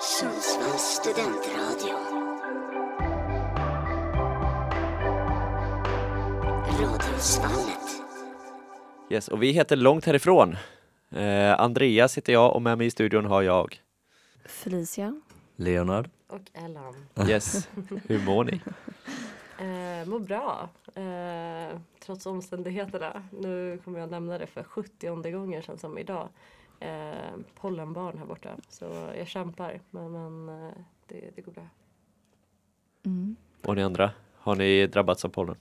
Sundsvalls studentradio. Radiosvallet. Yes, och vi heter Långt härifrån. Eh, Andreas heter jag och med mig i studion har jag. Felicia. Leonard. Och Ellen. Yes, hur mår ni? Eh, mår bra. Eh, trots omständigheterna. Nu kommer jag nämna det för 70 gången känns som idag. Eh, pollenbarn här borta. Så jag kämpar. Men, men eh, det, det går bra. Mm. Och ni andra? Har ni drabbats av pollen?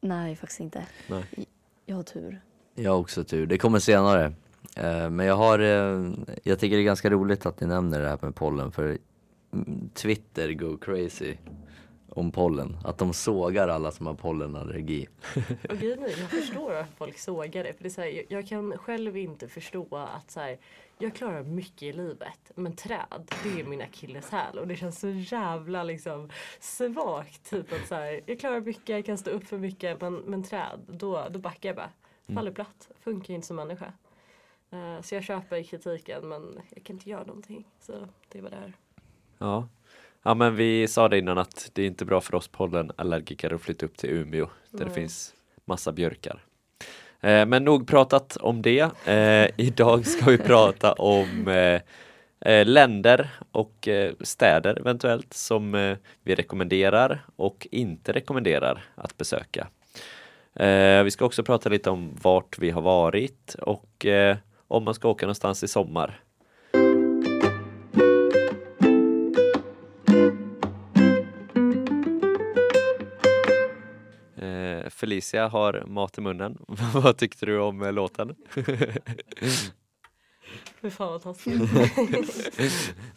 Nej, faktiskt inte. Nej. Jag har tur. Jag har också tur, det kommer senare. Eh, men jag har, jag tycker det är ganska roligt att ni nämner det här med pollen för mm, Twitter går crazy om pollen. Att de sågar alla som har pollenallergi. Och grejen är, jag förstår att folk sågar det. För det är så här, jag, kan själv inte förstå att så här, jag klarar mycket i livet. Men träd, det är min akilleshäl. Och det känns så jävla liksom svagt. Typ att så här, jag klarar mycket, jag kan stå upp för mycket. Men, men träd, då, då backar jag bara. Faller platt. Funkar inte som människa. Eh, så jag köper kritiken men jag kan inte göra någonting. Så det var det här. Ja. Ja men vi sa det innan att det är inte bra för oss pollenallergiker att flytta upp till Umeå där det Nej. finns massa björkar. Eh, men nog pratat om det. Eh, idag ska vi prata om eh, eh, länder och eh, städer eventuellt som eh, vi rekommenderar och inte rekommenderar att besöka. Vi ska också prata lite om vart vi har varit och om man ska åka någonstans i sommar. Felicia har mat i munnen. Vad tyckte du om eh, låten? Fy fan vad taskigt.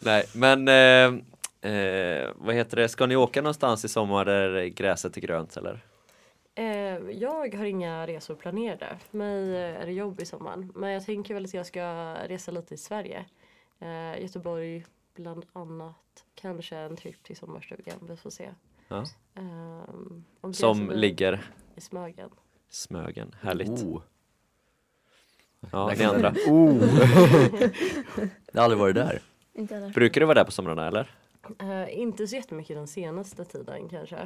Nej, men eh, eh, vad heter det? Ska ni åka någonstans i sommar där gräset är grönt eller? Eh, jag har inga resor planerade. För mig eh, är det jobb i sommaren. Men jag tänker väl att jag ska resa lite i Sverige. Eh, Göteborg bland annat. Kanske en tripp till sommarstugan. Vi får se. Ja. Ehm, om Som ligger i Smögen. Smögen, härligt. Oh. Ja, ni andra. det- Oh. jag har aldrig varit där. Inte heller. Brukar du vara där på somrarna eller? Eh, inte så jättemycket den senaste tiden kanske.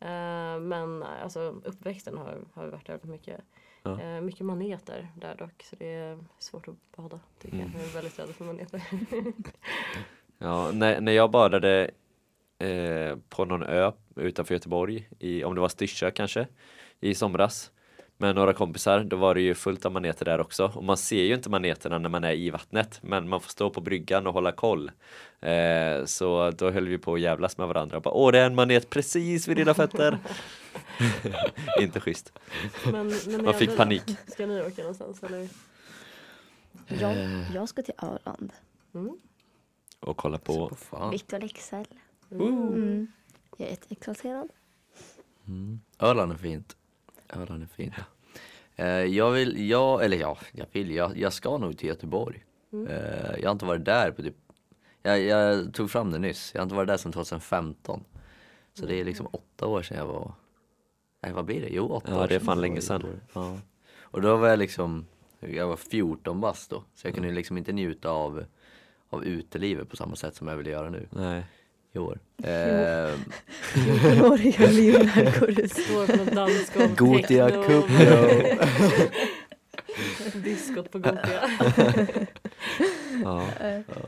Eh, men alltså uppväxten har, har varit där väldigt mycket. Ja. Eh, mycket maneter där dock. Så det är svårt att bada tycker Mm. jag. Jag är väldigt rädd för maneter. Ja, när, när jag badade eh, på någon ö utanför Göteborg, i, om det var Styrsö kanske, i somras med några kompisar, då var det ju fullt av maneter där också och man ser ju inte maneterna när man är i vattnet men man får stå på bryggan och hålla koll. Eh, så då höll vi på att jävlas med varandra och bara åh det är en manet precis vid dina fötter. inte schysst. Men, men Man fick panik. Ska ni åka någonstans eller? Jag, jag ska till Öland. Mm. Och kolla på Så fan. Victor Leksell. Mm. Mm. Jag är jätteexalterad. Mm. Öland är fint. Öland är fint. Eh, jag vill, jag, eller ja, jag vill, jag, jag ska nog till Göteborg. Mm. Eh, jag har inte varit där på typ, jag, jag tog fram det nyss, jag har inte varit där sedan 2015. Så det är liksom åtta år sedan jag var, nej vad blir det? Jo åtta Ja, år det är sedan fan länge sedan. Ja. Och då var jag liksom, jag var 14 bast då. Så jag kunde liksom inte njuta av, av utelivet på samma sätt som jag vill göra nu Nej. I år. Eh, 14-åriga Leonard något dansgolv. Gotia Cup. Diskot på Gotia. Ja.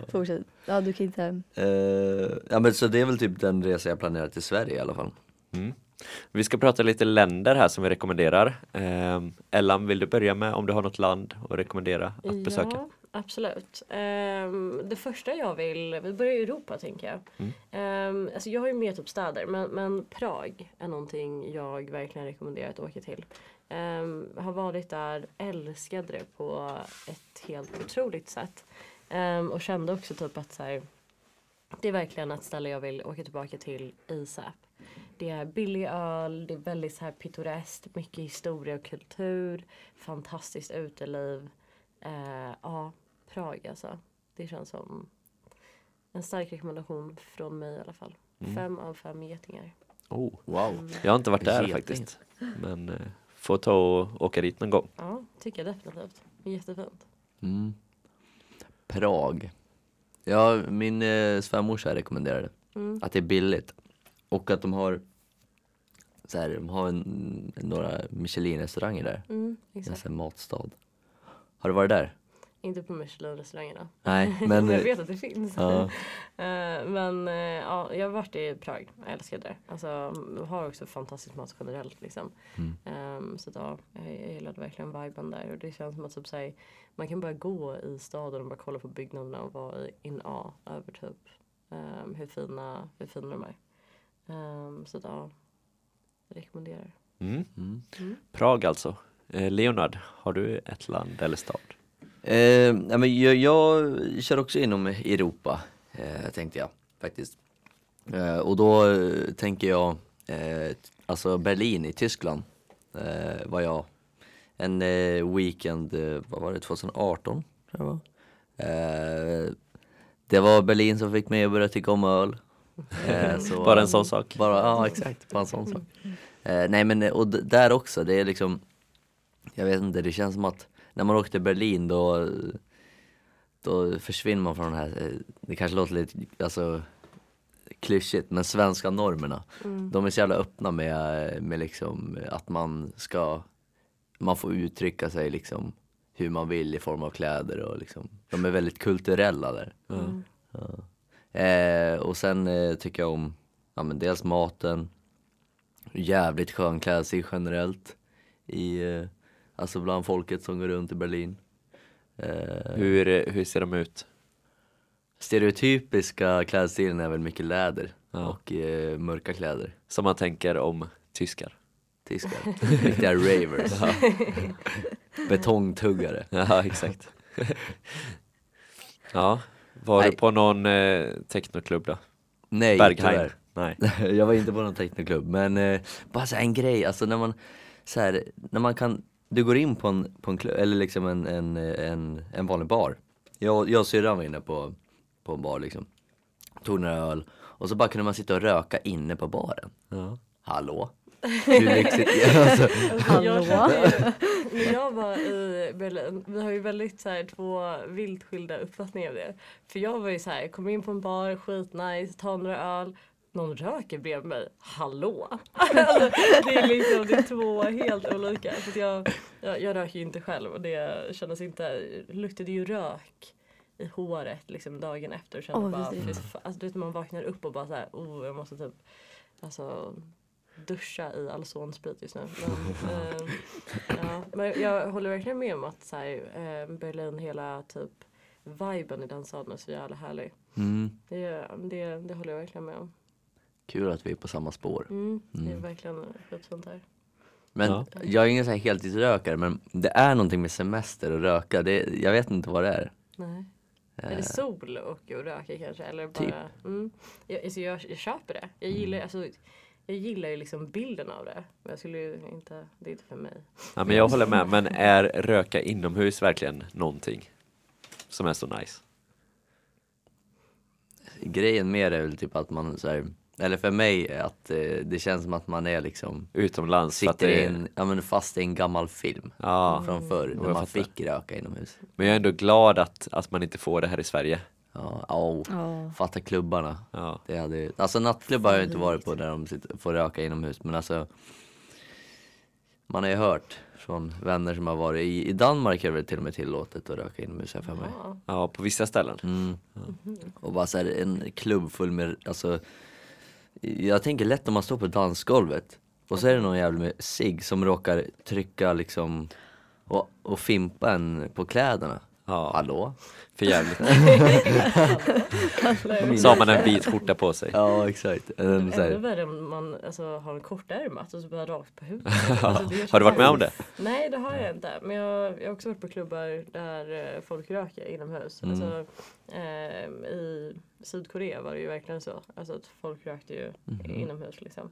Fortsätt. Ja, du kan inte... Eh, ja men så det är väl typ den resa jag planerar till Sverige i alla fall. Mm. Vi ska prata lite länder här som vi rekommenderar. Eh, Ellan, vill du börja med om du har något land att rekommendera att besöka? Absolut. Ehm, det första jag vill, vi börjar i Europa tänker jag. Mm. Ehm, alltså jag har ju mer typ städer men, men Prag är någonting jag verkligen rekommenderar att åka till. Um, har varit där, älskade det på ett helt otroligt sätt. Ehm, och kände också typ att så här, det är verkligen ett ställe jag vill åka tillbaka till ASAP. Det är billig öl, det är väldigt så här pittoreskt, mycket historia och kultur, fantastiskt uteliv. Eh, ja, Prag alltså. Det känns som en stark rekommendation från mig i alla fall. Mm. Fem av fem getingar. Oh. Wow. Jag har inte varit där Geting. faktiskt. Men eh, får ta och åka dit någon gång. Ja, tycker jag definitivt. Jättefint. Mm. Prag. Ja, min eh, svärmorsa rekommenderade Mm. att det är billigt och att de har så här, de har en, några Michelin-restauranger där, Mm, en exakt. sån här matstad. Har du varit där? Inte på Michelin-restaurangerna. Nej, men jag eh, vet att det finns. ja, Eh, Men eh, ja, jag har varit i Prag. Jag älskar det. Alltså, jag har också fantastisk mat generellt liksom. Mm. Ehm, så ja, jag, jag gillade verkligen viben där. Och det känns som att typ, så här, man kan bara gå i staden och bara kolla på byggnaderna och vara in A över typ ehm, hur, fina, hur fina de är. Ehm, så ja, jag rekommenderar. Mm. mm. Prag alltså. Eh, Leonard, har du ett land eller stad? Eh, men jag, jag kör också inom Europa, eh, tänkte jag faktiskt. Eh, och då eh, tänker jag, eh, alltså Berlin i Tyskland eh, var jag en eh, weekend, vad var det, 2018 tror jag det var. Det var Berlin som fick mig att börja tycka om öl. Så- Bara en sån sak? Bara, ja exakt, bara en sån sak. Nej men och där också, det är liksom Jag vet inte, det känns som att när man åker till Berlin då Då försvinner man från den här, eh, det kanske låter lite alltså klyschigt men svenska normerna. De är så jävla öppna med, med liksom att man ska Man får uttrycka sig liksom hur man vill i form av kläder och liksom De är väldigt kulturella där. Mm. Eh, och sen eh, tycker jag om ja, men dels maten, jävligt skön klädstil generellt i, eh, alltså bland folket som går runt i Berlin. Eh, Hur, eh, hur ser de ut? stereotypiska klädstilen är väl mycket läder Ja. och eh, mörka kläder. Som man tänker om tyskar? Tyskar, riktiga ravers. Betongtuggare. Ja, exakt. ja, var Nej. du på någon eh, technoklubb då? Nej, Berghain? tyvärr. Nej. jag var inte på någon technoklubb men eh, bara så en grej, alltså när man så här, när man kan, du går in på en, på en klubb, eller liksom en, en, en, en vanlig bar. Jag, jag och syrran var inne på, på en bar liksom, tog några öl och så bara kunde man sitta och röka inne på baren. Ja. Hallå? Hur lyxigt? Alltså, Hallå? När jag var i Berlin, vi har ju väldigt så här, två vilt skilda uppfattningar av det. För jag var ju så här, kom in på en bar, skitnice, tar några öl. Någon röker bredvid mig. Hallå? alltså, det är liksom det är två helt olika. Så jag, jag, jag röker ju inte själv och det kändes inte, luktade ju rök i håret liksom dagen efter och kände Åh, bara, fy alltså, du vet man vaknar upp och bara så här, oh jag måste typ alltså duscha i Alzonsprit just nu. Men, eh, ja, men jag håller verkligen med om att så här, eh, Berlin, hela typ viben i den staden är så jävla härlig. mm, Det, det, det håller jag verkligen med om. Kul att vi är på samma spår. Mm, Det är Mm. verkligen skitfint här. Men Ja. jag är ingen så här heltidsrökare men det är någonting med semester och röka, det, jag vet inte vad det är. Nej. Är Eh, det sol och, och röka kanske? Eller bara, Typ. mm. jag, alltså jag, jag köper det. Jag gillar, alltså, jag gillar ju liksom bilden av det. Men jag skulle ju inte, det är inte för mig. ja, men jag håller med. Men är röka inomhus verkligen någonting som är så nice? Grejen med det är väl typ att man så här, eller för mig att eh, det känns som att man är liksom Utomlands? Sitter det i är- en, ja men fast i en gammal film Ja, från förr när man fattar. fick röka inomhus. men jag är ändå glad att, att man inte får det här i Sverige. Ja, au, Ja. fatta klubbarna. Ja, Det hade, alltså nattklubbar har jag inte varit på där de sitter, får röka inomhus men alltså Man har ju hört från vänner som har varit i, i Danmark är det till och med tillåtet att röka inomhus här för mig. Ja. på vissa ställen. Mm. Och bara så här, en klubb full med, alltså jag tänker lätt om man står på dansgolvet och så är det någon jävel med sig som råkar trycka liksom och, och fimpa en på kläderna. Ja, Hallå? för jävligt. Så har man en vit skjorta på sig. Ja exakt. En, så Ännu här, värre om man alltså, har en kortärmat och så bara rakt på huvudet. Alltså, det så Har du varit med om det? Nej det har jag inte. Men jag, jag har också varit på klubbar där eh, folk röker inomhus. Mm. Alltså, eh, I Sydkorea var det ju verkligen så. Alltså att folk rökte ju Mhm. inomhus liksom.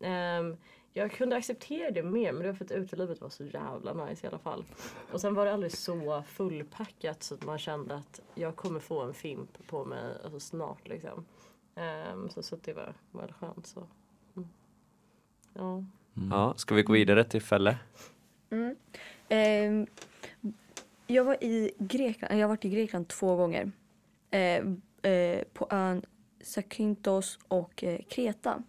Ehm, jag kunde acceptera det mer men det var för att utelivet var så jävla nice i alla fall. Och sen var det aldrig så fullpackat så att man kände att jag kommer få en fimp på mig alltså snart liksom. Ehm, så, så det var väldigt skönt. Så. Mm. Ja. Ja, ska vi gå vidare till Fälle? Mm. Ehm, jag var i Grekland, jag har varit i Grekland två gånger. Eh, eh, på ön Zakynthos och eh, Kreta.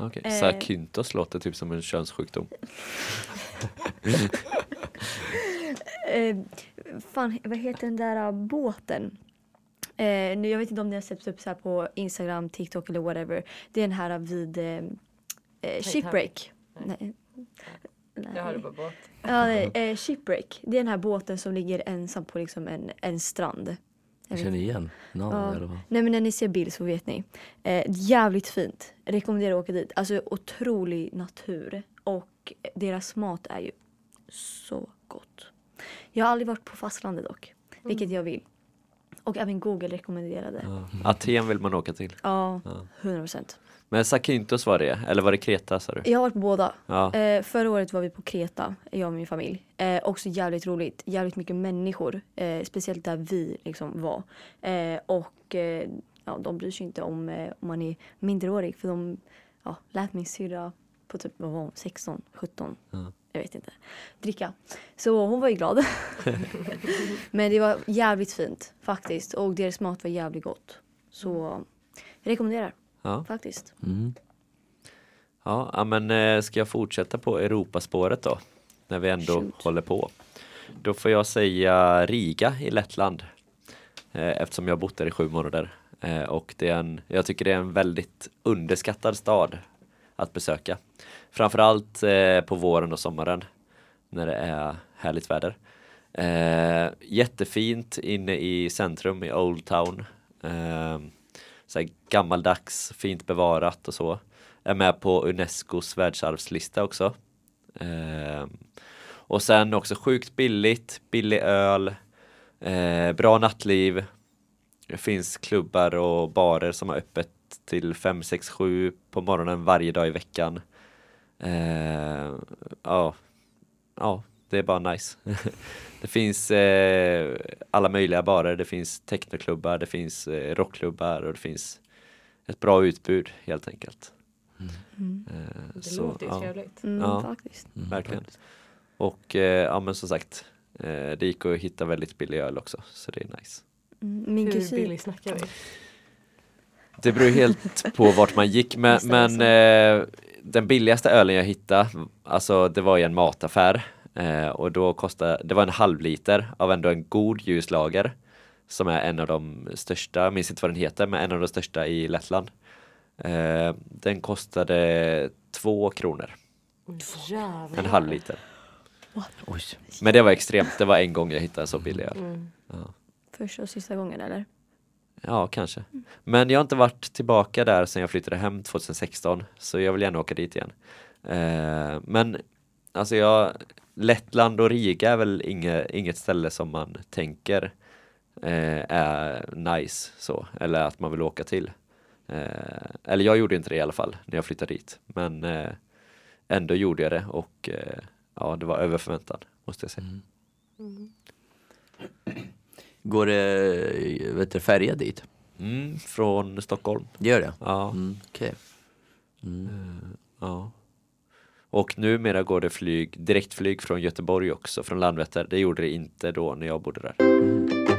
Okej. Eh. Zakynthos låter typ som en könssjukdom. Eh, fan, vad heter den där uh, båten? Eh, nu, jag vet inte om ni har sett upp så här på Instagram, TikTok eller whatever. Det är den här vid eh, eh, Shipwreck. Nej. Nej. Jag hörde bara båt. Ja, det är, eh, Shipwreck. Det är den här båten som ligger ensam på liksom en, en strand. Jag känner igen namnet Ja. Nej men när ni ser bild så vet ni. Eh, jävligt fint. Rekommenderar att åka dit. Alltså otrolig natur. Och deras mat är ju så gott. Jag har aldrig varit på fastlandet dock. Vilket jag vill. Och även Google rekommenderade. Ja, Ja. Aten vill man åka till. 100 procent. Men Zakynthos var det, eller var det Kreta sa du? Jag har varit på båda. Ja. Eh, förra året var vi på Kreta, jag och min familj. Eh, också jävligt roligt. Jävligt mycket människor. Eh, speciellt där vi liksom var. Eh, och eh, ja, de bryr sig inte om, eh, om man är minderårig. För de ja, lät min syrra på typ vad var hon, 16, 17. Ja. Jag vet inte. Dricka. Så hon var ju glad. Men det var jävligt fint faktiskt. Och deras mat var jävligt gott. Så jag rekommenderar Ja. faktiskt. Mm. Ja, men eh, ska jag fortsätta på Europaspåret då? När vi ändå Shoot. håller på. Då får jag säga Riga i Lettland. Eh, eftersom jag har bott där i sju månader. Eh, och det är en, jag tycker det är en väldigt underskattad stad att besöka. Framförallt på våren och sommaren när det är härligt väder. Eh, jättefint inne i centrum i Old Town. Eh, så här gammaldags, fint bevarat och så. Är med på Unescos världsarvslista också. Eh, och sen också sjukt billigt, billig öl, eh, bra nattliv. Det finns klubbar och barer som har öppet till 5, 6, 7 på morgonen varje dag i veckan. Eh, ja, ja, det är bara nice. det finns eh, alla möjliga barer, det finns technoklubbar, det finns eh, rockklubbar och det finns ett bra utbud helt enkelt. Mm. Eh, Det så, låter ju ja, trevligt. Mm, Ja. faktiskt. Mm, Verkligen. Och eh, ja men som sagt, eh, det gick att hitta väldigt billig öl också så det är nice. Mm, Min Hur kusin. billigt snackar vi? Det beror helt på vart man gick men, men eh, den billigaste ölen jag hittade, alltså det var i en mataffär eh, och då kostade, det var en halv liter av ändå en god ljuslager som är en av de största, jag minns inte vad den heter, men en av de största i Lettland. Eh, den kostade två kronor, Jävlar. en halv liter. Oj. Men det var extremt, det var en gång jag hittade så billig öl. Mm. Första och sista gången eller? Ja, kanske. Men jag har inte varit tillbaka där sedan jag flyttade hem 2016 så jag vill gärna åka dit igen. Eh, men alltså jag, Lettland och Riga är väl inge, inget ställe som man tänker eh, är nice så, eller att man vill åka till. Eh, eller jag gjorde inte det i alla fall när jag flyttade dit. Men eh, ändå gjorde jag det och eh, ja, det var över förväntan måste jag säga. Mm. Går det vet du, färja dit? Mm, från Stockholm. Det gör det? Ja. Mm, Okej. Mm. Ja. Och numera går det flyg, direktflyg från Göteborg också, från Landvetter. Det gjorde det inte då när jag bodde där.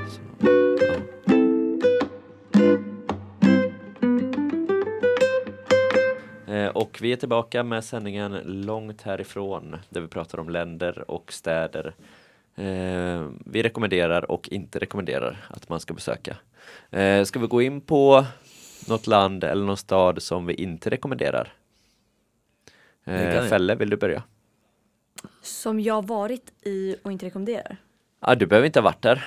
Så, ja. Eh, och vi är tillbaka med sändningen långt härifrån där vi pratar om länder och städer eh, vi rekommenderar och inte rekommenderar att man ska besöka. Eh, ska vi gå in på något land eller någon stad som vi inte rekommenderar? Eh, vi. Felle, vill du börja? Som jag varit i och inte rekommenderar. Ah, du behöver inte ha varit där.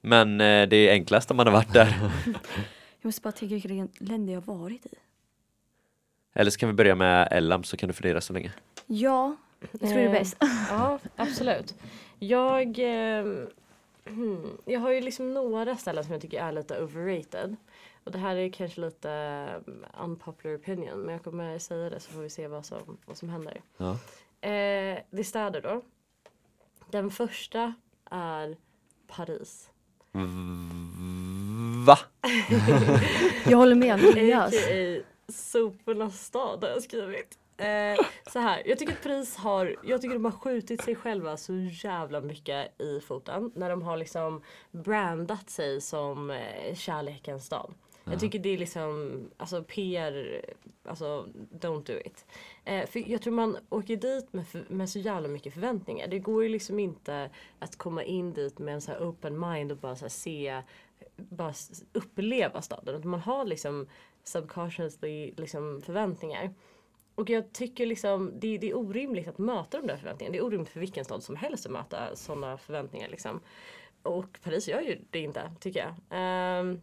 Men eh, det är enklast om man har varit där. Jag måste bara tänka vilka länder jag varit i. Eller så kan vi börja med Ellam så kan du fundera så länge. Ja, jag tror det är Eh, bäst. Ja, absolut. Jag, ehm, hmm, jag har ju liksom några ställen som jag tycker är lite overrated. Och det här är kanske lite um, unpopular opinion men jag kommer säga det så får vi se vad som, vad som händer. Ja. Eh, det är städer då. Den första är Paris. Va? Jag håller med Andreas. Sopornas stad har jag skrivit. Eh, så här, jag tycker att Paris har, jag tycker de har skjutit sig själva så jävla mycket i foten. När de har liksom brandat sig som eh, kärlekens stad. Jag tycker det är liksom, alltså PR, alltså don't do it. Eh, för jag tror man åker dit med, med så jävla mycket förväntningar. Det går ju liksom inte att komma in dit med en så här open mind och bara så se, bara uppleva staden. Utan Man har liksom subconsciously liksom förväntningar. Och jag tycker liksom det, det är orimligt att möta de där förväntningarna. Det är orimligt för vilken stad som helst att möta sådana förväntningar liksom. Och Paris gör ju det inte, tycker jag. Ehm,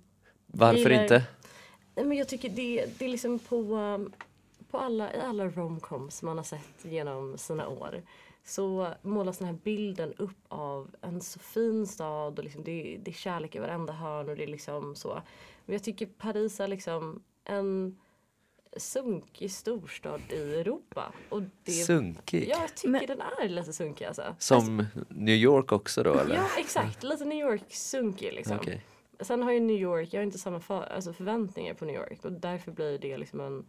Varför gillar- inte? Nej, men jag tycker det, det är liksom på, um, på alla, i alla romcoms man har sett genom sina år så målas den här bilden upp av en så fin stad och liksom det, det är kärlek i varenda hörn och det är liksom så. Men jag tycker Paris är liksom en sunkig storstad i Europa. Och det, Sunkig? Ja, jag tycker Men- den är lite sunkig alltså. Som New York också då eller? Ja, exakt. Lite New York sunkig liksom. Okej. Sen har ju New York, jag har inte samma för, alltså förväntningar på New York och därför blir det liksom en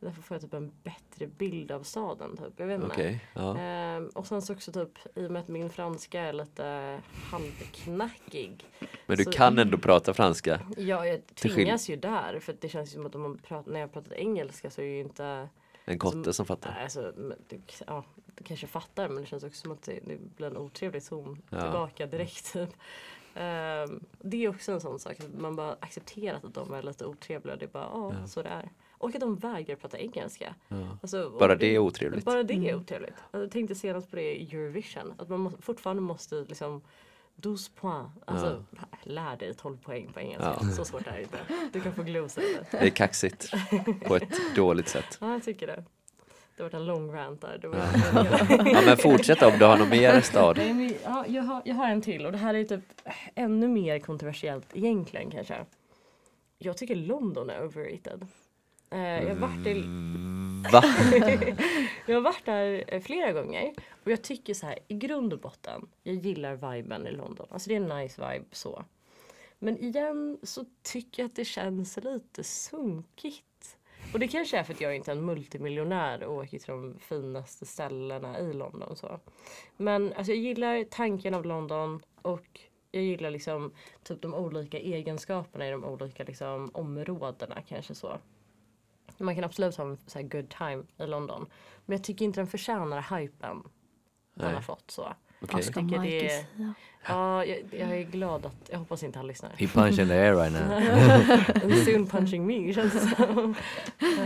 Därför får jag typ en bättre bild av staden typ. Jag vet inte. Okej, ja. Ehm, och sen så också typ i och med att min franska är lite halvknackig. Men du så- kan ändå prata franska? Ja, jag tvingas ju där för det känns ju som att om man pratar, när jag pratar engelska så är ju inte En kotte som fattar? Nej, alltså, men du, ja, du kanske fattar men det känns också som att det, det blir en otrevlig ton Ja. tillbaka direkt. Typ. Ehm, det är också en sån sak, att man bara accepterat att de är lite otrevliga. Det är bara, ja, Ja. så det är. Och att de vägrar prata engelska. Ja. Alltså, Bara det är otrevligt? Bara det är otrevligt. Alltså, Jag tänkte senast på det i Eurovision. Att man må, fortfarande måste liksom 12 points. Alltså lär dig 12 poäng på engelska. Ja. Så svårt är det inte. Du kan få glosa lite. Det är kaxigt på ett dåligt sätt. Ja, jag tycker det. Det har varit en lång rant där. Det var Ja men fortsätt om du har någon mer stad. Nej, men, ja, jag, har, jag har en till och det här är typ ännu mer kontroversiellt egentligen kanske. Jag tycker London är overrated. Eh, jag, har varit i, Va? jag har varit där eh, flera gånger och jag tycker så här i grund och botten, jag gillar viben i London. Alltså det är en nice vibe så. Men igen så tycker jag att det känns lite sunkigt. Och det kanske är för att jag inte är en multimiljonär och åker till de finaste ställena i London. Så. Men alltså, jag gillar tanken av London och jag gillar liksom typ de olika egenskaperna i de olika liksom, områdena kanske så. Man kan absolut ha en så good time i London. Men jag tycker inte den förtjänar hypen den har fått så. Okej. Vad ska Mikey det- säga? Ja, jag, jag är glad att, jag hoppas inte han lyssnar. He punch in the air right now. Soon punching me känns det som.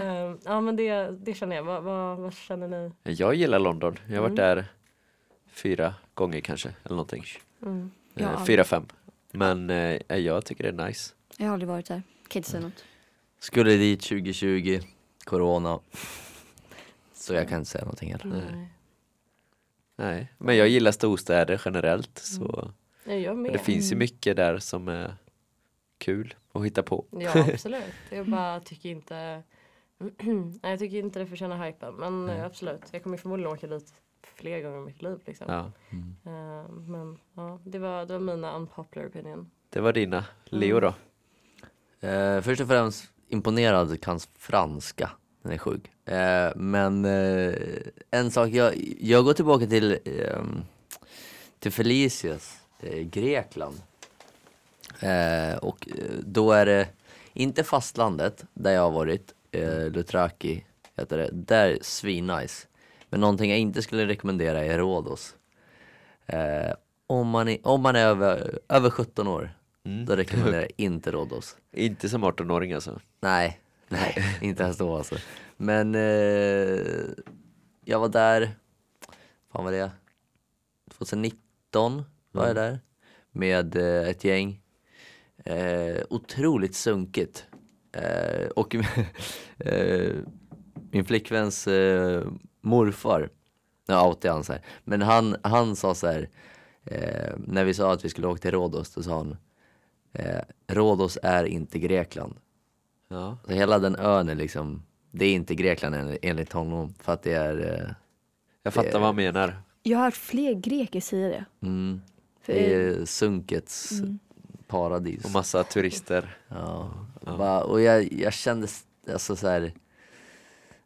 Ehm, ja men det, det känner jag. Vad, vad, vad känner ni? Jag gillar London. Jag har varit Mm. där fyra gånger kanske eller någonting. Mm. Eh, aldrig- fyra, fem. Men eh, jag tycker det är nice. Jag har aldrig varit där. Kan inte säga något. Skulle dit 2020, corona. Så jag kan inte säga någonting heller. Nej. Nej, men jag gillar storstäder generellt så Nej, jag med. det finns ju mycket där som är kul att hitta på. Ja absolut. Jag bara tycker inte Nej, jag tycker inte det förtjänar hypen. Men eh, absolut. Jag kommer förmodligen åka dit fler gånger i mitt liv. Liksom. Ja, Ehm, men ja, det var, det var mina unpopular opinion. det var dina. Leo då? Eh, först och främst imponerad kan franska. Den är sjuk. Eh, men eh, en sak, jag, jag går tillbaka till, ehm, till Felicias eh, Grekland. Eh, och eh, då är det inte fastlandet där jag har varit, eh, Lutraki heter det. Där är svinnice. Men någonting jag inte skulle rekommendera är Rhodos. Eh, om, man är, om man är över, över 17 år, Mm. då rekommenderar jag inte Rhodos. Inte som 18-åring alltså. Nej, nej, inte ens då alltså. Men eh, jag var där, fan var det? 2019 var jag där med eh, ett gäng. Eh, otroligt sunkigt. Eh, och eh, min flickväns eh, morfar, ja outar jag han så här. men han, han sa så här, eh, när vi sa att vi skulle åka till Rhodos, då sa han Rhodos är inte Grekland. Ja. Så hela den ön är liksom, det är inte Grekland en- enligt honom för att det är, eh, Jag fattar vad han menar. Jag har hört fler greker säga det. mm, För, det är sunkets Mm. paradis. Och massa turister. Ja, Ja. Bara, och jag, jag kände s- alltså så här,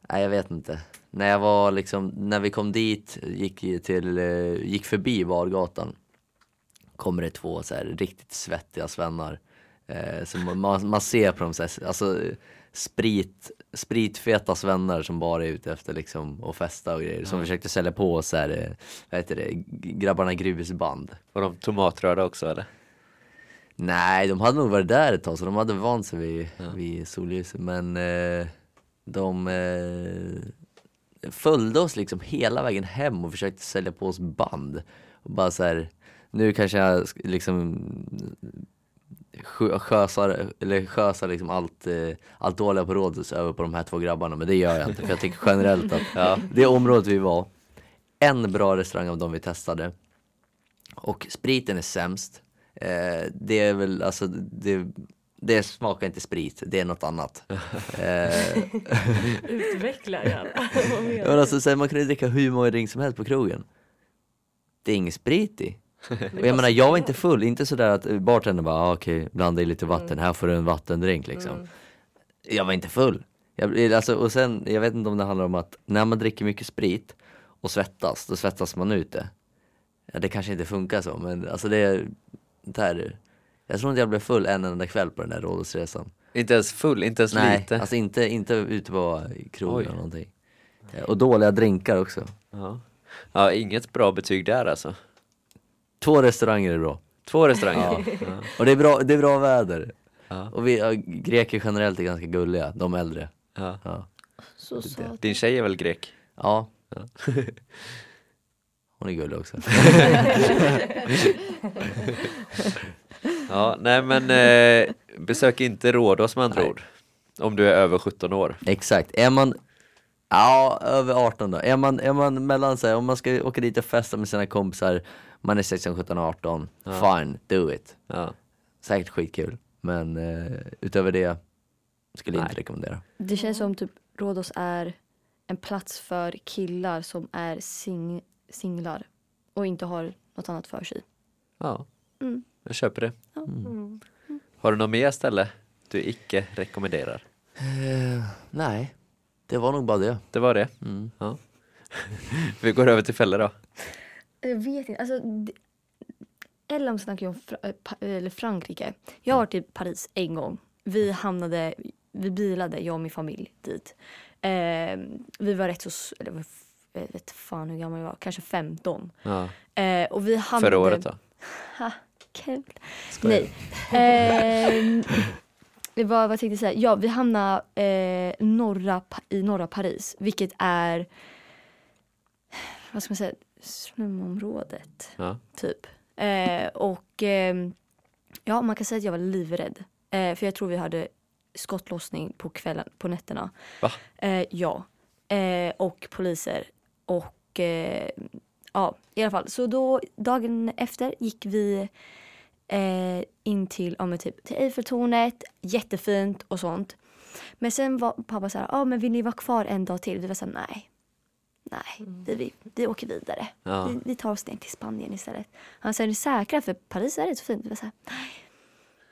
Nej jag vet inte. När jag var liksom, när vi kom dit, gick, i- till, eh, gick förbi Vargatan. Kommer det två så här riktigt svettiga svennar. Eh, så man, man, ser på dem så här, alltså sprit, spritfeta svennar som bara är ute efter liksom att festa och grejer. Som försökte sälja på så här, eh, vad heter det, grabbarna grusband. Var de tomatröda också eller? Nej, de hade nog varit där ett tag så de hade vant sig vid, vid solljuset men eh, de eh, följde oss liksom hela vägen hem och försökte sälja på oss band. Och bara så här, nu kanske jag liksom sjösar, eller sjösar liksom allt, eh, allt dåliga på Rhodos över på de här två grabbarna men det gör jag inte för jag tycker generellt att ja, det området vi var, en bra restaurang av de vi testade och spriten är sämst. Eh, det är väl alltså, det, det smakar inte sprit, det är något annat. eh, Utveckla gärna. Men alltså, här, man kan ju dricka hur många drink som helst på krogen. Det är ingen sprit i. Och jag menar jag var inte full, inte sådär att bartendern bara ah, okej blanda i lite vatten, här får du en vattendrink liksom. Jag var inte full. Jag, alltså, och sen, jag vet inte om det handlar om att när man dricker mycket sprit och svettas, då svettas man ut det. Ja, det kanske inte funkar så men alltså det det här, jag tror inte jag blev full en enda kväll på den där Rhodosresan. Inte ens full, inte ens Nej, lite? alltså inte, inte ute på krogen eller någonting. Eh, Och dåliga drinkar också. Ja. ja, inget bra betyg där alltså. Två restauranger är bra. Två restauranger? Ja. Och det är bra, det är bra väder. Ja. Och vi, ja, greker generellt är ganska gulliga, de äldre. Ja. Ja. Så söt. Din tjej är väl grek? ja. Hon är gullig också. Ja, nej men eh, besök inte Rhodos med andra ord. Om du är över 17 år. Exakt. Är man Ja, över 18 då. Är man, är man mellan sig, om man ska åka dit och festa med sina kompisar, man är 16, 17, 18, fine, do it. Ja. Säkert skitkul. Men eh, utöver det skulle jag inte rekommendera. Det känns som typ Rhodos är en plats för killar som är sing singlar och inte har något annat för sig. ja, Mm. jag köper det. Ja. Mm. Har du något mer ställe du icke rekommenderar? Eh, nej, det var nog bara det. Det var det? Mm. Ja. Vi går över till fällor då. Jag vet inte. Alltså, Ellen snackar ju om Pa- eller Frankrike. Jag har varit i Paris en gång. Vi hamnade, vi bilade, jag och min familj, dit. Eh, vi var rätt så, eller jag vet fan hur gammal jag var, kanske 15. Ja. Eh, och vi hamnade... Förra året då? Ha, kul. Nej. Ehm, det var, vad tänkte jag säga? Ja, vi hamnade eh, norra, i norra Paris, vilket är, vad ska man säga, slumområdet Ja. typ. Eh, och ehm, ja, man kan säga att jag var livrädd. Eh, för jag tror vi hade skottlossning på kvällen, på nätterna. Va? Eh, ja. Eh, och poliser. Och eh, ja, i alla fall. Så då dagen efter gick vi eh, in till, ja, men typ, till Eiffeltornet. Jättefint och sånt. Men sen var pappa så här, ja men vill ni vara kvar en dag till? Vi var så här, nej. Nej, vi, vi, vi åker vidare. Ja. Vi, vi tar oss ner till Spanien istället. Han sa, är ni säkra? För Paris är rätt så fint. Vi var så här, nej.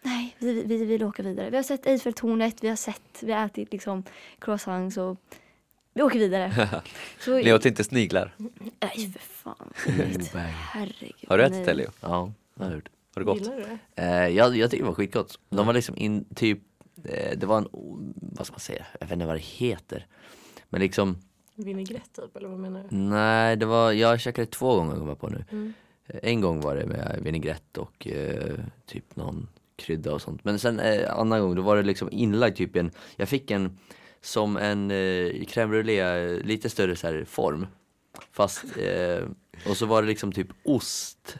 Nej, vi, vi, vi vill åka vidare. Vi har sett Eiffeltornet, vi har sett, vi har ätit liksom croissants och vi åker vidare. Så, Ni åt inte sniglar? Nej, för fan. Herregud. Har du ätit det Leo? Ja, jag har hört. Har det gått? Gillar du det? Eh, jag, jag tycker det var skitgott. De var liksom in, typ, eh, det var en, vad ska man säga, jag vet inte vad det heter. Men liksom, Vinägrett typ, eller vad menar du? nej det var, jag käkade två gånger kom jag på nu. Mm. Eh, En gång var det med vinägrett och eh, typ någon krydda och sånt. Men sen eh, annan gång då var det liksom inlagd typ en, jag fick en som en eh, crème brûlée, eh, lite större så här form. Fast, eh, och så var det liksom typ ost,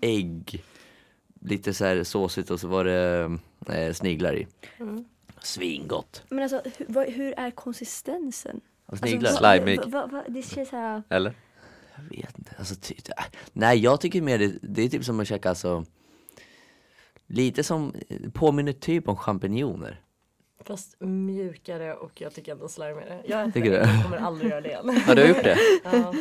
ägg, lite så här såsigt och så var det eh, sniglar i. Mm. Svingott. Men alltså, hur, vad, hur är konsistensen? Och sniglar? Alltså, Slimig. det känns så här... Eller? Jag vet inte, alltså ty, äh, nej jag tycker mer det, det är typ som att käka alltså Lite som, påminner typ om champinjoner Fast mjukare och jag tycker ändå slimigare. Jag äter Tycker det, jag kommer aldrig göra det igen. Har du gjort det? ja,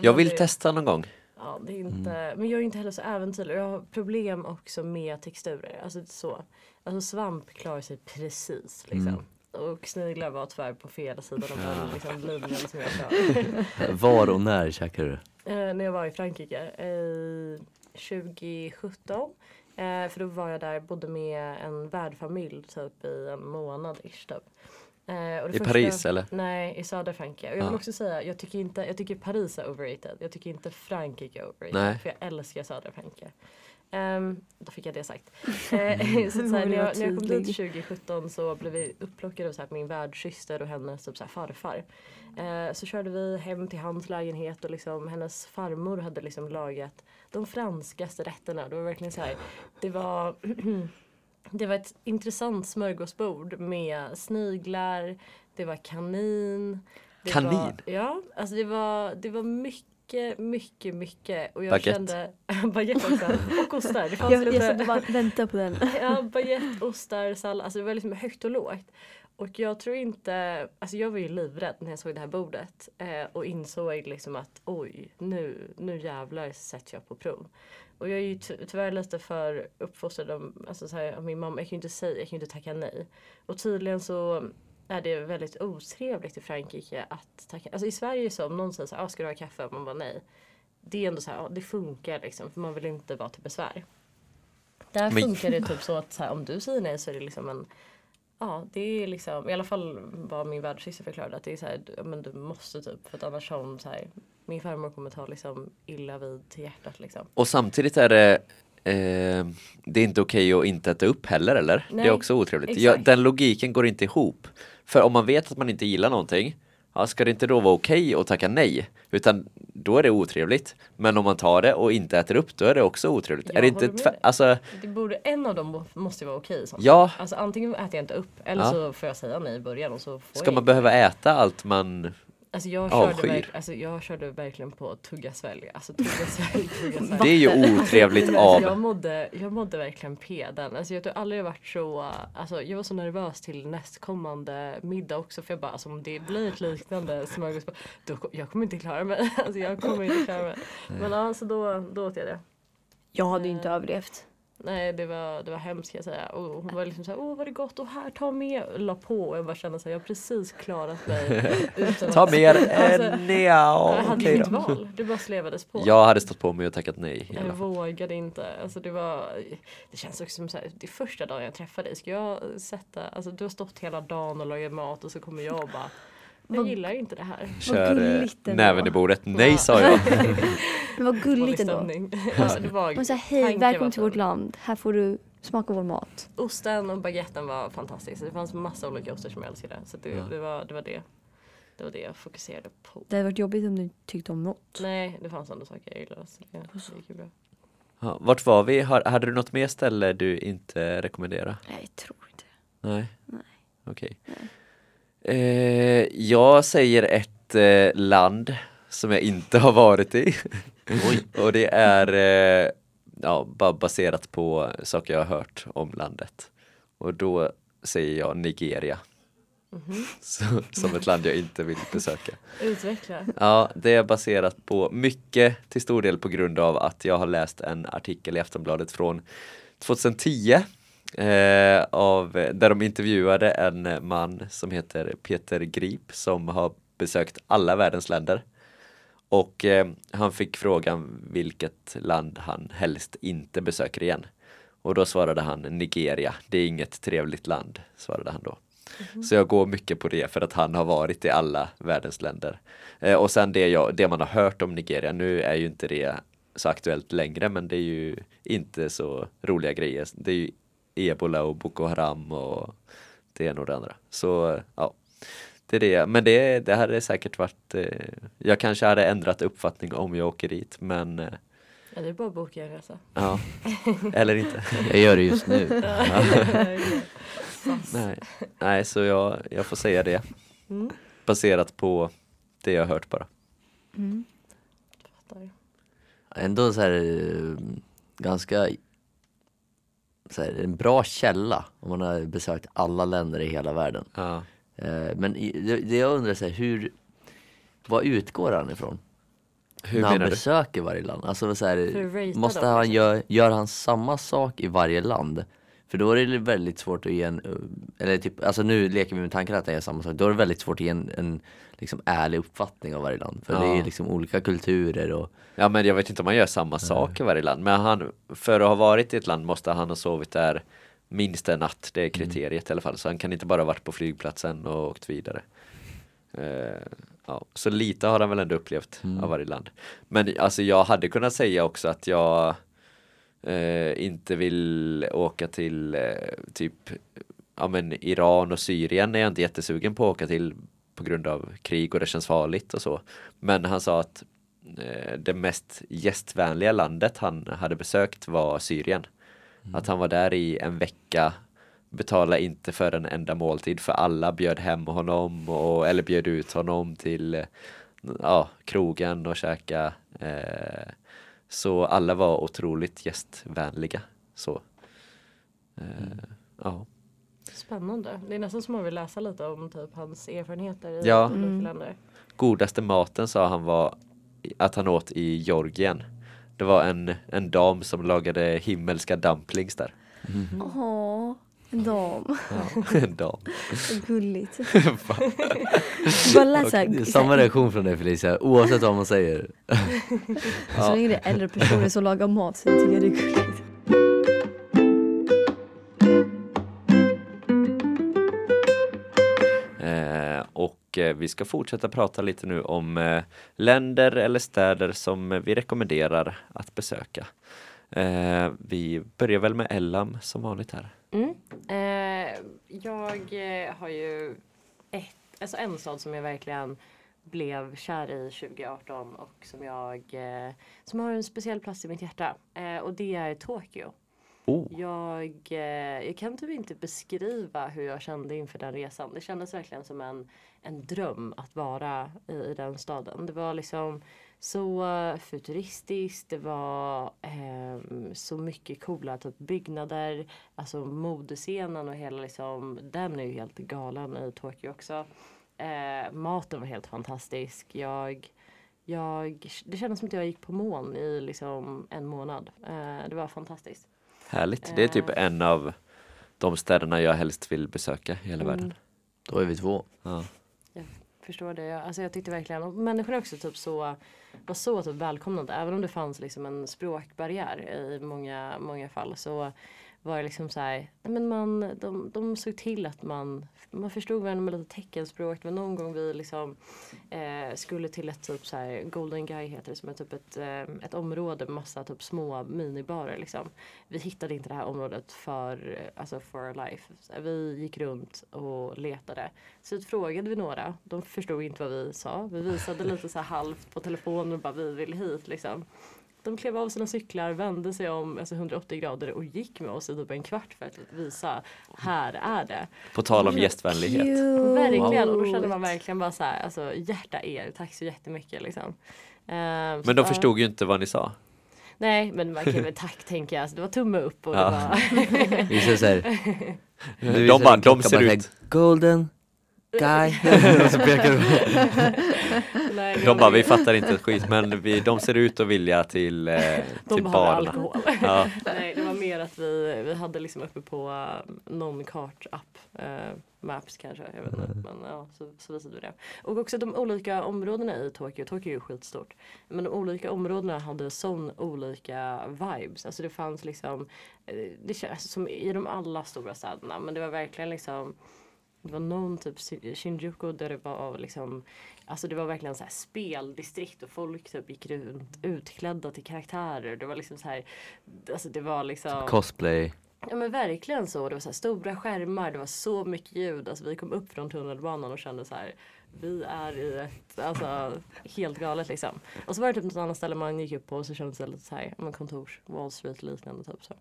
Jag vill det- testa någon gång. Ja, det är inte, men jag är inte heller så äventyrlig. Jag har problem också med texturer. Alltså så. Alltså svamp klarar sig precis liksom. Och sniglar var tyvärr på fel sida av den liksom, linjen som jag kör. Var och när käkade du? Eh, när jag var i Frankrike eh, 2017. Eh, för då var jag där, bodde med en värdfamilj typ i en månad ish typ. Eh, I Paris, eller? Nej, i södra Frankrike. Och jag vill Ja. också säga, jag tycker, inte, jag tycker Paris är overrated. Jag tycker inte Frankrike är overrated. Nej. För jag älskar södra Frankrike. Ehm, då fick jag det sagt. Eh, så så här, när, jag, när jag kom dit 2017 så blev vi upplockade av så här, min värdsyster och hennes typ, så här, farfar. Eh, så körde vi hem till hans lägenhet och liksom, hennes farmor hade liksom lagat de franskaste rätterna. Det var verkligen så här, det var Det var ett intressant smörgåsbord med sniglar, det var kanin. Det Kanin? Var, ja, alltså det var, det var mycket, mycket, mycket. Och jag Baguette. kände, baguette också. Och ostar. Det fanns Jag, jag lite, satt och bara väntade på den. ja, baguette, ostar, sallad. Alltså det var liksom högt och lågt. Och jag tror inte, alltså jag var ju livrädd när jag såg det här bordet. Eh, och insåg liksom att oj, nu, nu jävlar sätter jag på prov. Och jag är ju ty- tyvärr lite för uppfostrad av, alltså så här, av min mamma. Jag kan ju inte säga, jag kan ju inte tacka nej. Och tydligen så är det väldigt otrevligt i Frankrike att tacka. Alltså i Sverige det så om någon säger så här, ah, ska du ha kaffe? Och man bara nej. Det är ändå så här, ja, det funkar liksom. För man vill inte vara till besvär. Där Men- funkar det typ så att så här, om du säger nej så är det liksom en Ja, det är liksom i alla fall vad min värdsyster förklarade att det är så här, men du måste typ för att annars har hon så här, min farmor kommer ta liksom illa vid till hjärtat liksom. Och samtidigt är det eh, Det är inte okej att inte äta upp heller eller? Det Nej, är också otrevligt. Ja, den logiken går inte ihop. För om man vet att man inte gillar någonting Ja, ska det inte då vara okej att tacka nej? Utan då är det otrevligt. Men om man tar det och inte äter upp, då är det också otrevligt. Jag är det inte tvär, alltså, Det borde, en av dem må- måste vara okej. sånt. Ja. Alltså antingen äter jag inte upp eller Ja. så får jag säga nej i början och så får ska man behöva äta allt man Alltså jag körde, verk, alltså jag körde verkligen på tugga svälj. Alltså tugga svälj, tugga svälj. Det är ju otrevligt Men alltså, jag, av mådde, jag mådde verkligen peden. Alltså jag tror aldrig jag varit så, alltså jag var så nervös till nästkommande middag också för jag bara alltså om det blir ett liknande smörgåsbord då jag kommer inte klara mig. Alltså jag kommer inte klara mig. Men alltså då, då åt jag det. Jag hade ju inte överlevt. Nej det var, det var hemskt kan jag säga. Och hon var liksom såhär, åh vad det gott och här ta med. La på och jag bara kände såhär, jag har precis klarat mig. Ta att- mer Alltså, än ja, jag hade inget val, det bara slevades på. Jag hade stått på mig och tackat nej Jag vågade inte. Alltså det var Det känns också som så här, det är första dagen jag träffade dig. Ska jag sätta Alltså du har stått hela dagen och lagat mat och så kommer jag och bara Jag gillar inte det här. Kör eh, näven i bordet. Nej sa jag. Men vad gulligt ändå. stämning. Alltså det var Och så här, hej, välkommen till vårt land. Här får du smaka vår mat. Osten och baguetten var fantastiskt. Det fanns massa olika ostar som jag älskade. Så det, Ja. det, var, det var det. Det var det jag fokuserade på. Det hade varit jobbigt om du tyckte om något. Nej, det fanns andra saker jag gillade. Så det, det gick ju bra. Ja, vart var vi? Har, hade du något mer ställe du inte rekommenderar? Nej, jag tror inte Nej. Nej. Okej. Eh, jag säger ett eh, land som jag inte har varit i. Och det är eh, ja, bara baserat på saker jag har hört om landet. Och då säger jag Nigeria. Mhm. Så, som ett land jag inte vill besöka. Utveckla. Ja, det är baserat på mycket till stor del på grund av att jag har läst en artikel i Aftonbladet från 2010 eh, av, där de intervjuade en man som heter Peter Grip som har besökt alla världens länder. Och eh, han fick frågan vilket land han helst inte besöker igen. Och då svarade han Nigeria, det är inget trevligt land, svarade han då. Så jag går mycket på det för att han har varit i alla världens länder. Eh, och sen det, jag, det man har hört om Nigeria, nu är ju inte det så aktuellt längre men det är ju inte så roliga grejer. Det är ju ebola och Boko Haram och det ena och det andra. Så ja, det är det. Men det, det hade säkert varit, eh, jag kanske hade ändrat uppfattning om jag åker dit men eh, Ja, det är bara att boka en resa. ja, eller inte. Jag gör det just nu. Nej, nej så jag, jag får säga det. Mm. Baserat på det jag har hört bara. Mm. Fattar. Ändå så här eh, ganska här, en bra källa om man har besökt alla länder i hela världen. Ja. Eh, Men det, jag undrar så här, hur, vad utgår han ifrån? Hur när han du? besöker varje land? Alltså så här, måste han liksom. gör, gör han samma sak i varje land? För då är det väldigt svårt att ge en, eh, eller typ, alltså nu leker vi med tanken att det är samma sak. Då är det väldigt svårt att ge en, en liksom ärlig uppfattning av varje land. För det är Ja. liksom olika kulturer och Ja men jag vet inte om man gör samma sak i varje land. Men han, för att ha varit i ett land måste han ha sovit där minst en natt. Det är kriteriet i alla fall. Så han kan inte bara ha varit på flygplatsen och åkt vidare. Eh, ja. Så lite har han väl ändå upplevt av varje land. Men alltså jag hade kunnat säga också att jag eh, inte vill åka till eh, typ ja, men Iran och Syrien är jag inte jättesugen på att åka till på grund av krig och det känns farligt och så. Men han sa att eh, det mest gästvänliga landet han hade besökt var Syrien. Att han var där i en vecka, betala inte för en enda måltid för alla bjöd hem honom och, eller bjöd ut honom till eh, ja, krogen och käka. Eh, så alla var otroligt gästvänliga. Så. Eh, ja. Spännande. Det är nästan som man vill läsa lite om typ hans erfarenheter i Ja. olika Mm. länder. Godaste maten sa han var att han åt i Georgien. Det var en, en dam som lagade himmelska dumplings där. Åh, en dam. Ja, en dam. Gulligt. Bara samma reaktion från dig Felicia, oavsett vad man säger. så länge det är äldre personer som lagar mat så tycker jag det är gulligt. Och eh, vi ska fortsätta prata lite nu om eh, länder eller städer som vi rekommenderar att besöka. Eh, vi börjar väl med Ellam som vanligt här. Mm. Jag har ju ett, alltså en stad som jag verkligen blev kär i 2018 och som jag som har en speciell plats i mitt hjärta. Och det är Tokyo. Oh. Jag, eh, jag kan typ inte beskriva hur jag kände inför den resan. Det kändes verkligen som en, en dröm att vara i, i den staden. Det var liksom så eh, futuristiskt, det var eh, så mycket coola typ byggnader, alltså modescenen och hela liksom, den är ju helt galen i Tokyo också. Eh, maten var helt fantastisk. Jag, jag, det kändes som att jag gick på moln i liksom en månad. Eh, det var fantastiskt. Härligt. Det är typ Eh. en av de städerna jag helst vill besöka i hela Mm. världen. Då är vi två. Ja. Förstår det. Jag- Alltså jag tyckte verkligen, och människorna också typ så, var så typ välkomnande. Även om det fanns liksom en språkbarriär i många, många fall så var det liksom så här, men man, de, de såg till att man, man förstod varandra med lite teckenspråk. Det var någon gång vi liksom eh, skulle till ett typ så här, Golden Guy heter det som är typ ett, eh, ett område med massa typ små minibarer liksom. Vi hittade inte det här området för, eh, alltså for our life. Vi gick runt och letade. Så frågade vi några. De förstod inte vad vi sa. Vi visade lite så här halvt på telefonen och bara vi vill hit liksom. De klev av sina cyklar, vände sig om alltså 180 grader och gick med oss i typ en kvart för att visa här är det. På tal om gästvänlighet. Cute. Verkligen och då kände man verkligen bara så här, alltså hjärta er, tack så jättemycket liksom. Så Men de ja. förstod ju inte vad ni sa. Nej men man kan väl tack tänker jag. Alltså, det var tumme upp och Ja. det var Vi ser De bara, de ser ut. Golden guy. och så pekar De var bara, vi fattar inte ett skit men vi, de ser ut att vilja till, eh, De till barerna. alkohol. Ja. Nej, det var mer att vi, vi hade liksom uppe på uh, någon kartapp. Uh, Maps kanske, jag vet inte. Men ja, så, så visade vi det. Och också de olika områdena i Tokyo. Tokyo är ju skitstort. Men de olika områdena hade sån olika vibes. Alltså det fanns liksom, eh, det känns som i de alla stora städerna. Men det var verkligen liksom det var någon typ Shin- Shinjuku där det var liksom Alltså det var verkligen så här speldistrikt och folk typ gick runt utklädda till karaktärer. Det var liksom så här Alltså det var liksom Cosplay. Ja men verkligen så. Det var så här stora skärmar, det var så mycket ljud. Alltså vi kom upp från tunnelbanan och kände så här vi är i ett, alltså helt galet liksom. Och så var det typ något annat ställe man gick upp på och så kändes det lite så här, men kontors, Wall Street liknande typ så.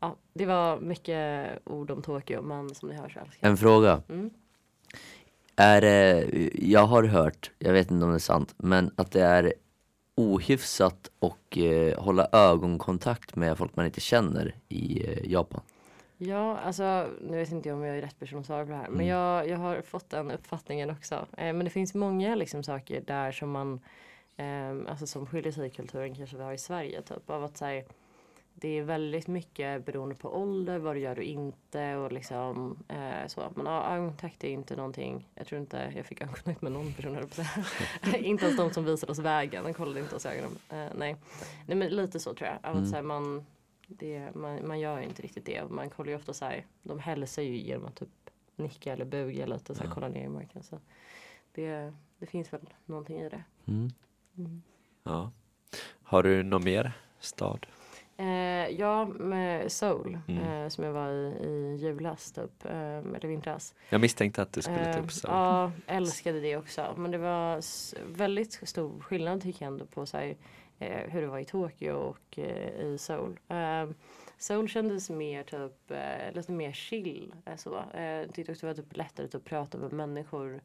Ja, det var mycket ord om Tokyo men som ni hör så älskar. En fråga. Mm. Är jag har hört, jag vet inte om det är sant, men att det är ohyfsat och eh, hålla ögonkontakt med folk man inte känner i eh, Japan. Ja, alltså nu vet inte jag om jag är rätt person att svara på det här. Men jag, jag har fått den uppfattningen också. Eh, men det finns många liksom saker där som man, eh, alltså som skiljer sig i kulturen kanske vi har i Sverige. Typ av att säga det är väldigt mycket beroende på ålder, vad du gör och inte och liksom eh, så. Men ja, ögonkontakt är inte någonting, jag tror inte jag fick ögonkontakt med någon person inte ens de som visade oss vägen, de kollade inte oss i ögonen. Eh, nej. nej, men lite så tror jag. Att, Mm. så här, man, det, man, man gör inte riktigt det. Och Man kollar ju ofta så här, de hälsar ju genom att typ nicka eller buga lite, så här, Ja. kolla ner i marken. Så det, det finns väl någonting i det. Mm. Mm. Ja. Har du någon mer stad? Eh, ja, med Seoul Mm. eh, som jag var i i julas typ, eh, eller vintras. Jag misstänkte att du skulle Eh, ta upp Seoul. Ja, älskade det också. Men det var väldigt stor skillnad tycker jag ändå på så här, eh, hur det var i Tokyo och eh, i Seoul. Eh, Seoul kändes mer typ, eh, lite mer chill. Eh, så. Eh, jag tyckte också det var typ lättare typ, att prata med människor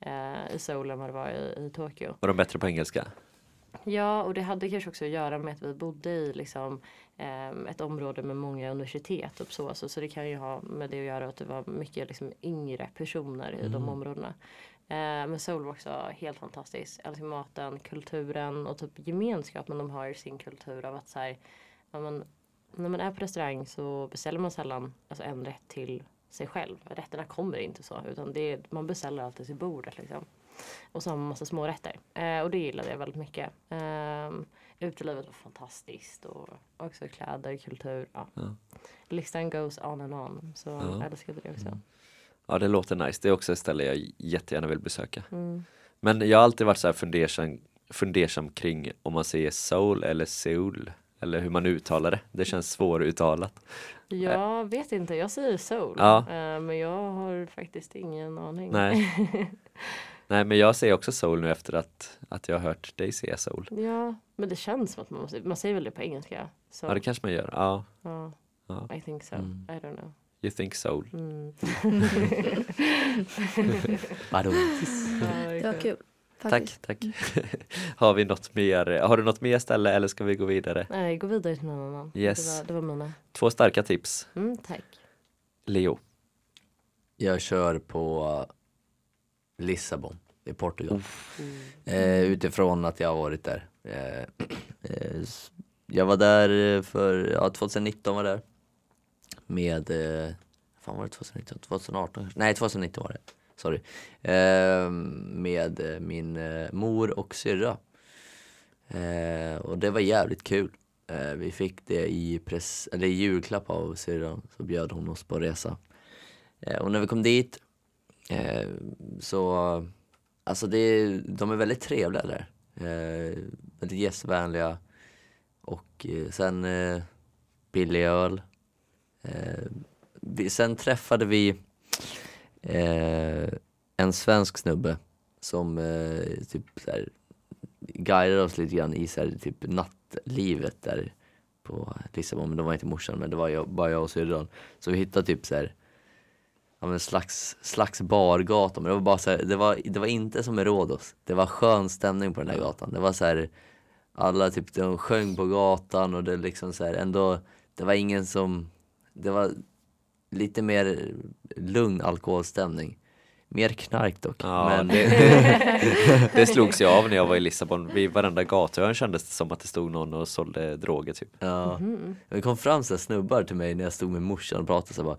eh, i Seoul än vad det var i, i Tokyo. Var de bättre på engelska? Ja, och det hade kanske också att göra med att vi bodde i liksom, ehm, ett område med många universitet. Och så, så, så det kan ju ha med det att göra att det var mycket liksom, yngre personer i de områdena. Eh, men Seoul var också helt fantastiskt. Älskar maten, kulturen och typ gemenskapen de har i sin kultur av att så här, ja, men, när man är på restaurang så beställer man sällan alltså, en rätt till sig själv. Rätterna kommer inte så utan det är, man beställer alltid till bordet liksom. Och så har man massa små rätter. Eh, och det gillade jag väldigt mycket. Eh, utelivet var fantastiskt och också kläder, kultur. Ja. Ja. Listan goes on and on. Så Ja. jag älskade det också. Ja, det låter nice. Det är också ett ställe jag jättegärna vill besöka. Mm. Men jag har alltid varit så här fundersam, fundersam kring om man säger Seoul eller Seoul. Eller hur man uttalar det. Det känns svåruttalat. Jag vet inte, jag säger soul. Ja. Eh, men jag har faktiskt ingen aning. Nej. Nej, men jag säger också Seoul nu efter att, att jag har hört dig säga Seoul. ja, men det känns som att man måste, man säger väl det på engelska. Så, Ja, det kanske man gör. Ja, ja, Ja. I think so. Mm. I don't know. You think Seoul. Mm. Vadå? Det var kul. Tack, Faktiskt. tack. har vi något mer? Har du något mer ställe eller ska vi gå vidare? Nej, gå vidare till någon annan. Yes. Det, var, det var mina. Två starka tips. Mm, tack. Leo. Jag kör på Lissabon i Portugal. Eh, utifrån att jag har varit där. Eh, eh, jag var där för, ja 2019 var där. Med, eh, fan var det 2019? 2018? Nej 2019 var det. Sorry. Ehm, eh, med min eh, mor och syrra. Eh, och det var jävligt kul. Eh, vi fick det i, pres- eller i julklapp av syrran, så bjöd hon oss på resa. Eh, och när vi kom dit eh, så Alltså det, de är väldigt trevliga där. Eh, väldigt gästvänliga. Och eh, sen eh, billig öl. Eh, vi, sen träffade vi eh, en svensk snubbe som eh, typ så här, guidade oss lite grann i så här, typ nattlivet där på Lissabon. Men det var inte morsan, men det var jag, bara jag och syrran. Så vi hittade typ så här ja, men slags, slags bargata. Men det var bara så här, det var, det var inte som i Rhodos. Det var skön stämning på den här gatan. Det var så här, alla typ de sjöng på gatan och det liksom så här, ändå, det var ingen som, det var lite mer lugn alkoholstämning. Mer knark dock. Ja, men det, det slogs jag av när jag var i Lissabon. Vid varenda gatuhörn kändes det som att det stod någon och sålde droger typ. ja. Mhm. Det kom fram så här snubbar till mig när jag stod med morsan och pratade så här bara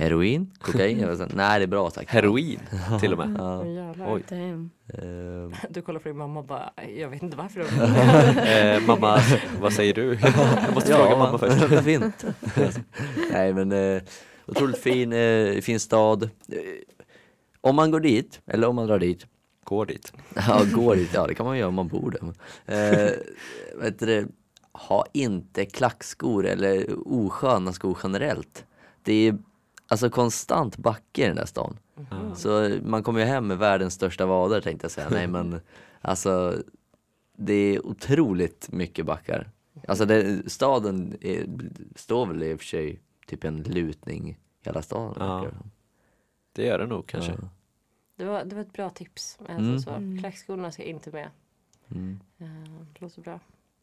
Heroin? Kokain? Jag var Nej det är bra tack. Heroin till och med. Ja. Jävlar. Oj. Damn. Ehm, Du kollar på din mamma och bara, jag vet inte varför. Eh, mamma, vad säger du? Jag måste fråga mamma först. Inte? Nej men eh, otroligt fin, eh, fin stad. Eh, Om man går dit, eller om man drar dit, Går dit. ja går dit, ja det kan man göra om man bor där. Men, Eh, vet du, det, ha inte klackskor eller osköna skor generellt. Det är alltså konstant backe i den där stan. Ja. Så man kommer ju hem med världens största vader tänkte jag säga. Nej men alltså det är otroligt mycket backar. Alltså det, staden är, står väl i och för sig typ en lutning hela staden. Ja, det gör det nog kanske. Ja. Det var, det var ett bra tips. Alltså, Mm. så. Mm. Klackskorna ska inte med. Mm. Uh, det låter bra.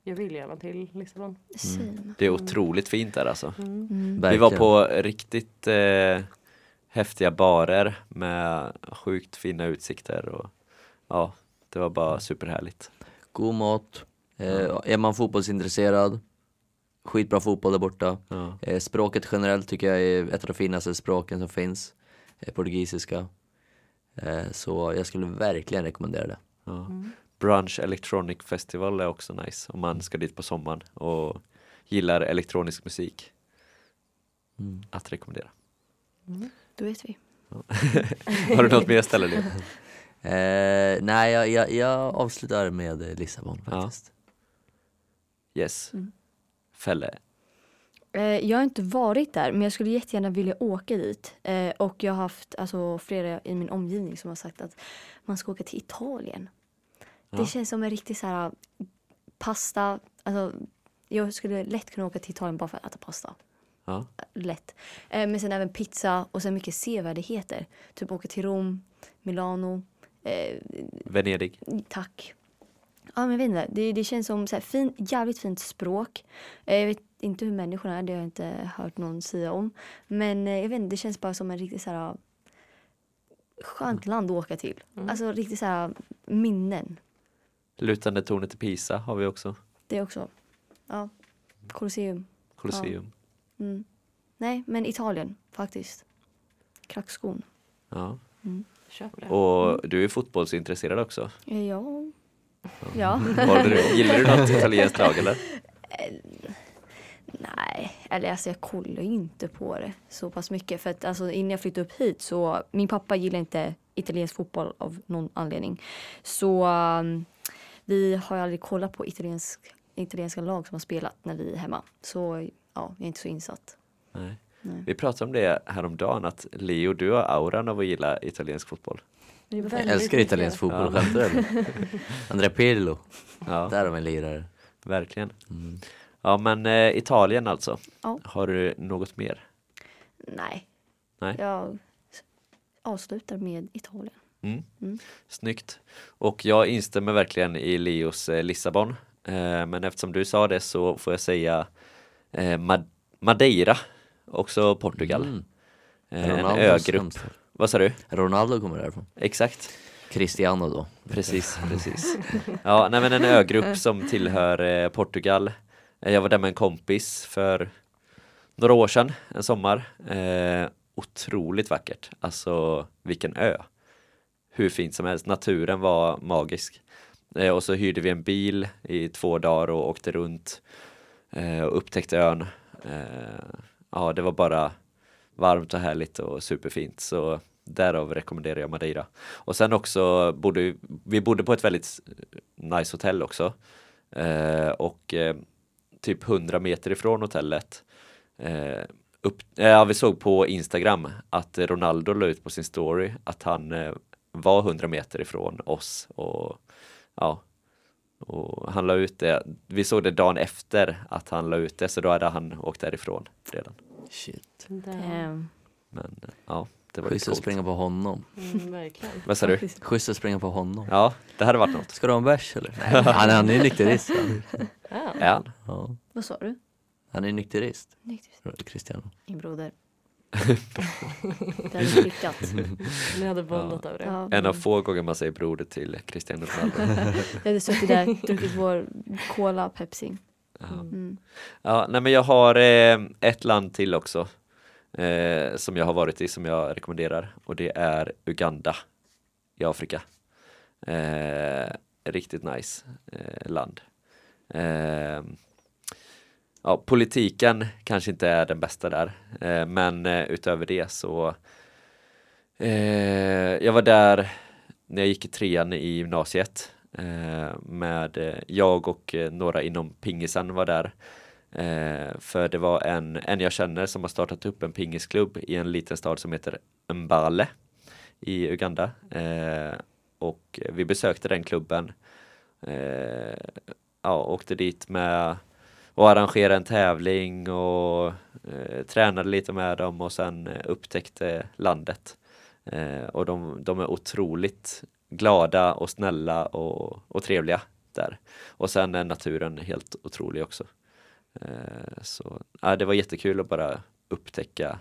Jag vill gärna till Lissabon. Same. Det är otroligt fint där alltså. Mm. Mm. Vi var på riktigt eh, häftiga barer med sjukt fina utsikter och ja, det var bara superhärligt. God mat. Eh, är man fotbollsintresserad, skitbra fotboll där borta. Ja. Eh, språket generellt tycker jag är ett av de finaste språken som finns. Eh, portugisiska. Eh, så jag skulle verkligen rekommendera det. Ja. Brunch Electronic Festival är också nice om man ska dit på sommaren och gillar elektronisk musik. Mm. Att rekommendera. Då vet vi. Har du något mer ställe Leo? Eh, nej, jag, jag, jag avslutar med Lissabon Ja. faktiskt. Yes. Mm. Fälle. Eh, jag har inte varit där men jag skulle jättegärna vilja åka dit. Eh, och jag har haft alltså, flera i min omgivning som har sagt att man ska åka till Italien. Det känns som en riktig så här pasta. Alltså, jag skulle lätt kunna åka till Italien bara för att äta pasta. Ja. Lätt. Eh, men sen även pizza och sen mycket sevärdheter. Typ åka till Rom, Milano. Eh, Venedig. Tack. Ja men jag vet inte, det, det känns som så här fin, jävligt fint språk. Eh, Jag vet inte hur människorna är, det har jag inte hört någon säga om. Men eh, jag vet inte, det känns bara som en riktigt så här skönt land att åka till. Alltså riktigt så här minnen. Lutande tornet i Pisa har vi också. Det också. Ja. Colosseum. Colosseum. Mm. Nej, men Italien faktiskt. Klackskon. Ja. Det. Och du är fotbollsintresserad också. Eh, Ja. Ja. Du, gillar du något italienskt lag eller? Nej, eller alltså jag kollar inte på det så pass mycket. För att alltså innan jag flyttade upp hit så, min pappa gillar inte italiensk fotboll av någon anledning. Så um, vi har ju aldrig kollat på italiensk, italienska lag som har spelat när vi är hemma. Så ja, jag är inte så insatt. Nej. Nej. Vi pratade om det häromdagen att Leo, du har auran av att gilla italiensk fotboll. Jag älskar italiensk fotboll, Ja. skämtar du? Andrea Pirlo, Ja, där har vi en lirare. verkligen. Mm. Ja men eh, Italien alltså. Ja. Har du något mer? Nej. Nej. Jag avslutar med Italien. Mm. Mm. Snyggt. Och jag instämmer verkligen i Leos eh, Lissabon. Eh, men eftersom du sa det så får jag säga eh, Mad- Madeira, också Portugal. Mm. En ögrupp. Vad sa du? Ronaldo kommer därifrån. Exakt. Cristiano då. Precis, precis. Ja, nej men en ögrupp som tillhör Portugal. Jag var där med en kompis för några år sedan, en sommar. Otroligt vackert. Alltså vilken ö. Hur fint som helst. Naturen var magisk. Eh, och så hyrde vi en bil i två dagar och åkte runt eh, och upptäckte ön. Eh, ja, det var bara varmt och härligt och superfint. Så därav rekommenderar jag Madeira. Och sen också bodde vi- vi bodde på ett väldigt eh, nice hotell också. Eh, och eh, typ 100 meter ifrån hotellet eh, upp, eh, ja, vi såg på Instagram att Ronaldo la ut på sin story att han eh, var 100 meter ifrån oss och ja och han la ut det, vi såg det dagen efter att han la ut det så då hade han åkt därifrån redan. Shit. Ehm, Men ja, det var Schysst att springa på honom. Mm, verkligen. Vad sa du? Schysst att springa på honom. Ja, det hade varit något. Ska du ha en bärs eller? Nej, han, han är ju nykterist. Ja. Är han? Ja. Vad sa du? Han är nykterist, Nykterist. Cristiano. Min broder. Det hade klickat. Ni hade bondat över det. Ja, En av få gånger man säger broder till Cristiano Ronaldo. Jag hade suttit där, druckit vår cola, Pepsi. Ja. Mm. Ja, nej men jag har eh, ett land till också eh, som jag har varit i som jag rekommenderar och det är Uganda i Afrika. Eh, riktigt nice eh, land. Ja, politiken kanske inte är den bästa där eh, men eh, utöver det så eh, jag var där när jag gick i trean i gymnasiet eh, med eh, jag och eh, några inom pingisen var där Eh, för det var en, en jag känner som har startat upp en pingisklubb i en liten stad som heter Mbale i Uganda. Eh, och vi besökte den klubben. Eh, ja, åkte dit med och arrangerade en tävling och eh, tränade lite med dem och sen eh, upptäckte landet. Eh, och de, de är otroligt glada och snälla och, och trevliga där. Och sen är naturen helt otrolig också. Eh, Så ja, det var jättekul att bara upptäcka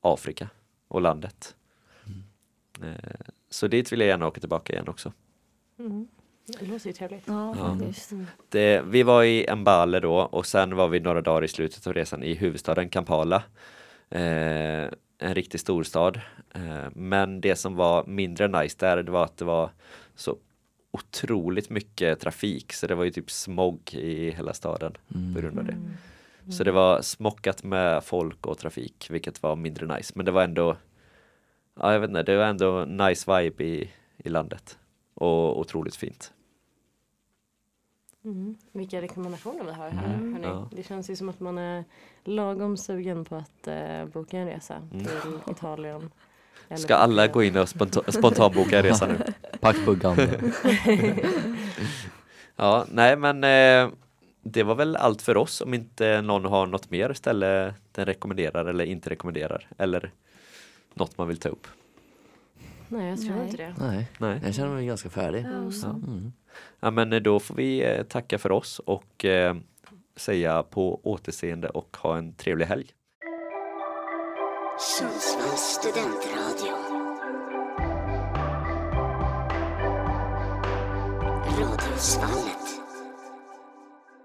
Afrika och landet. Eh, Så dit vill jag gärna åka tillbaka igen också. Mm. Det låter ju trevligt. Ja, Ja. faktiskt. Det, vi var i Mbale då och sen var vi några dagar i slutet av resan i huvudstaden Kampala. Eh, en riktig storstad. Eh, men det som var mindre nice där, det var att det var så otroligt mycket trafik. Så det var ju typ smog i hela staden på grund av det. Så det var smockat med folk och trafik, vilket var mindre nice. Men det var ändå, ja jag vet inte, det var ändå nice vibe i, i landet. Och otroligt fint. Mm. Vilka rekommendationer vi har här. Mm. Ja. Det känns ju som att man är lagom sugen på att eh, boka en resa Mm. till Italien. eller Ska alla gå in och sponta- spontanboka en resa nu? Pack buggan. Ja, nej men eh, det var väl allt för oss om inte någon har något mer ställe den rekommenderar eller inte rekommenderar eller något man vill ta upp. Nej, jag tror Nej. inte det. Nej, Nej. jag känner mig ganska färdig. Ja, så. Mm. Ja men eh, då får vi eh, tacka för oss och eh, säga på återseende och ha en trevlig helg. Sundsvalls studentradio. Radiosvallet.